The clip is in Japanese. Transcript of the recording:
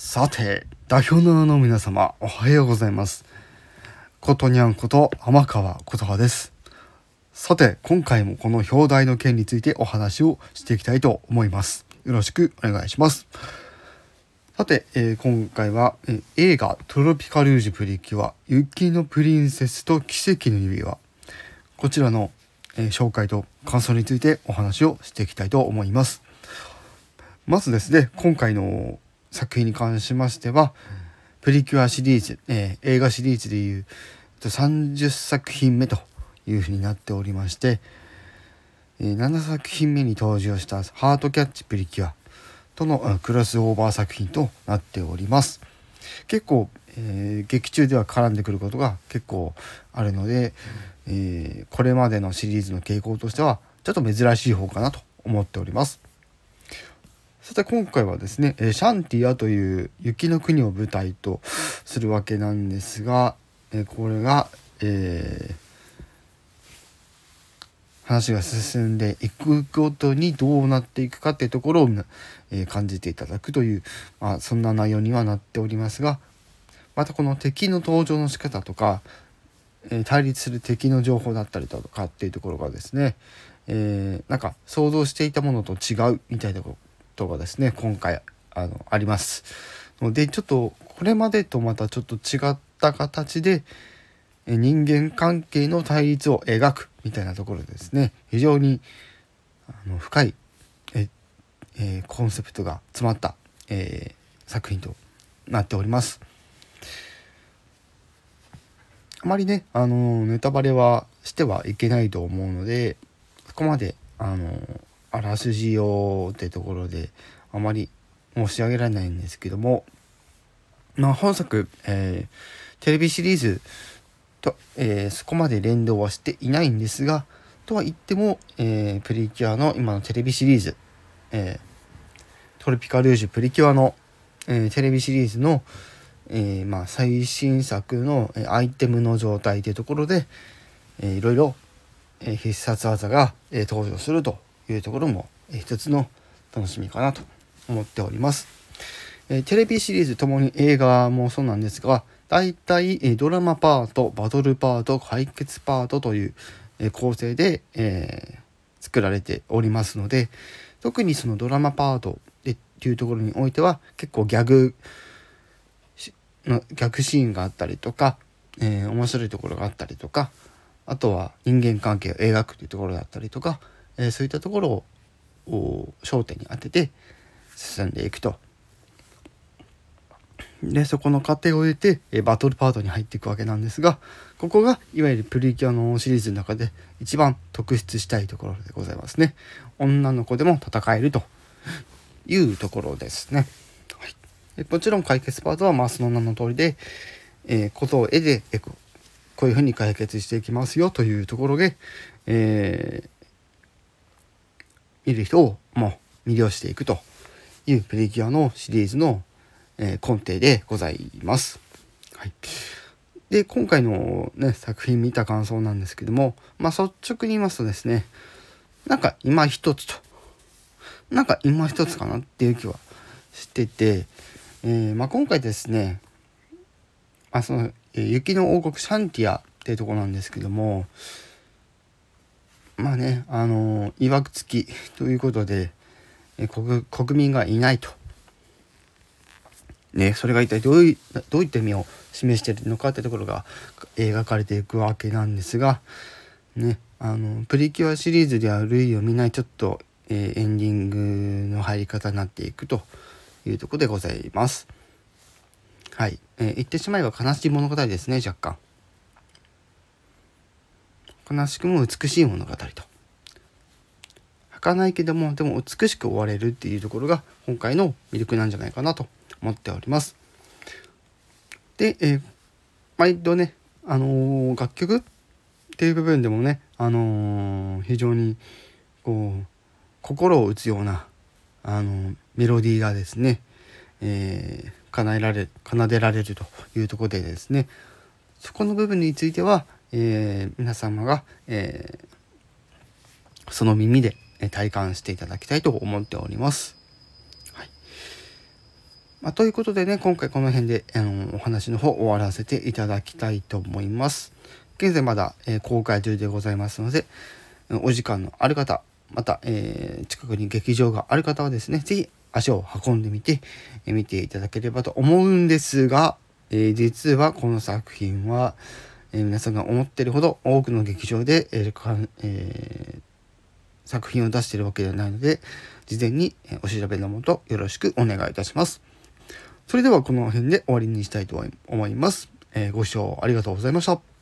さて、代表のの皆様、おはようございます。ことにゃんこと天川琴葉です。さて、今回もこの表題の件についてお話をしていきたいと思います。よろしくお願いします。さて、えー今回は、えー映画トロピカルージュプリキュア雪のプリンセスと奇跡の指輪こちらの、えー紹介と感想についてお話をしていきたいと思います。まずですね、今回の作品に関しましては、プリキュアシリーズ、えー映画シリーズでいうと30作品目というふうになっておりまして、えー7作品目に登場したハートキャッチプリキュアとのクロスオーバー作品となっております。結構、えー劇中では絡んでくることが結構あるので、えーこれまでのシリーズの傾向としてはちょっと珍しい方かなと思っております。さて今回はですね、えシャンティアという雪の国を舞台とするわけなんですが、えこれが、え話が進んでいくごとにどうなっていくかっていうところを、え感じていただくという、まあ、そんな内容にはなっておりますがまたこの敵の登場の仕方とか、え対立する敵の情報だったりだとかっていうところがですね、えーなんか想像していたものと違うみたいなことがですね今回あのありますのでちょっとこれまでとまたちょっと違った形で人間関係の対立を描くみたいなところでですね非常にあの深いえ、えーコンセプトが詰まった、えー作品となっております。あまりね、あのネタバレはしてはいけないと思うのでそこまであのあらすじをってところであまり申し上げられないんですけども、まあ、本作、えーテレビシリーズと、えーそこまで連動はしていないんですがとは言っても、えープリキュアの今のテレビシリーズ、えトロピカルージュプリキュアの、えテレビシリーズの、えまあ、最新作のえアイテムの状態というところで、えーいろいろ、え必殺技が、え登場すると。いうところも、えー一つの楽しみかなと思っております。えーテレビシリーズともに映画もそうなんですが大体、えードラマパートバトルパート解決パートという、え構成で、え作られておりますので特にそのドラマパートでっていうところにおいては結構ギャグのギャグシーンがあったりとか、えー面白いところがあったりとかあとは人間関係を描くというところだったりとか、えそういったところを焦点に当てて進んでいくと。でそこの過程を経て、えバトルパートに入っていくわけなんですがここがいわゆるプリキュアのシリーズの中で一番特筆したいところでございますね。女の子でも戦えるというところですね。はい、もちろん解決パートはまあその名の通りで、えーことを絵でえここういうふうに解決していきますよというところで、えー見る人をもう魅了していくというプリキュアのシリーズの、えー根底でございます。はい、で今回の、ね、作品見た感想なんですけども、まあ、率直に言いますとですねなんか今一つとなんか今一つかなっていう気はしてて、えーまあ、今回ですね、まあ、その、えー雪の王国シャンティアっていうところなんですけどもまあねあのいわくつきということで、え国国民がいないと。ね、それが一体どういどういった意味を示しているのかってところが描かれていくわけなんですが、ね、あのプリキュアシリーズでは類を見ないちょっと、えーエンディングの入り方になっていくというとこでございます。はい、えー言ってしまえば悲しい物語ですね若干。悲しくも美しい物語と。儚いけどもでも美しく終われるっていうところが今回の魅力なんじゃないかなと思っております。で、えー毎度ね、あのー楽曲っていう部分でもね、あのー非常にこう心を打つような、あのメロディーがですね、えー叶えられ奏でられるというとこでですねそこの部分については、えー皆様が、えーその耳で体感していただきたいと思っております。まあ、ということでね、今回この辺で、あのお話の方終わらせていただきたいと思います。現在まだ、えー、公開中でございますので、お時間のある方、また、えー、近くに劇場がある方はですね、是非足を運んでみて、え、見ていただければと思うんですが、え、実はこの作品は、え皆さんが思ってるほど多くの劇場で、ええ作品を出しているわけではないので、事前にお調べのもとよろしくお願いいたします。それではこの辺で終わりにしたいと思います。えご視聴ありがとうございました。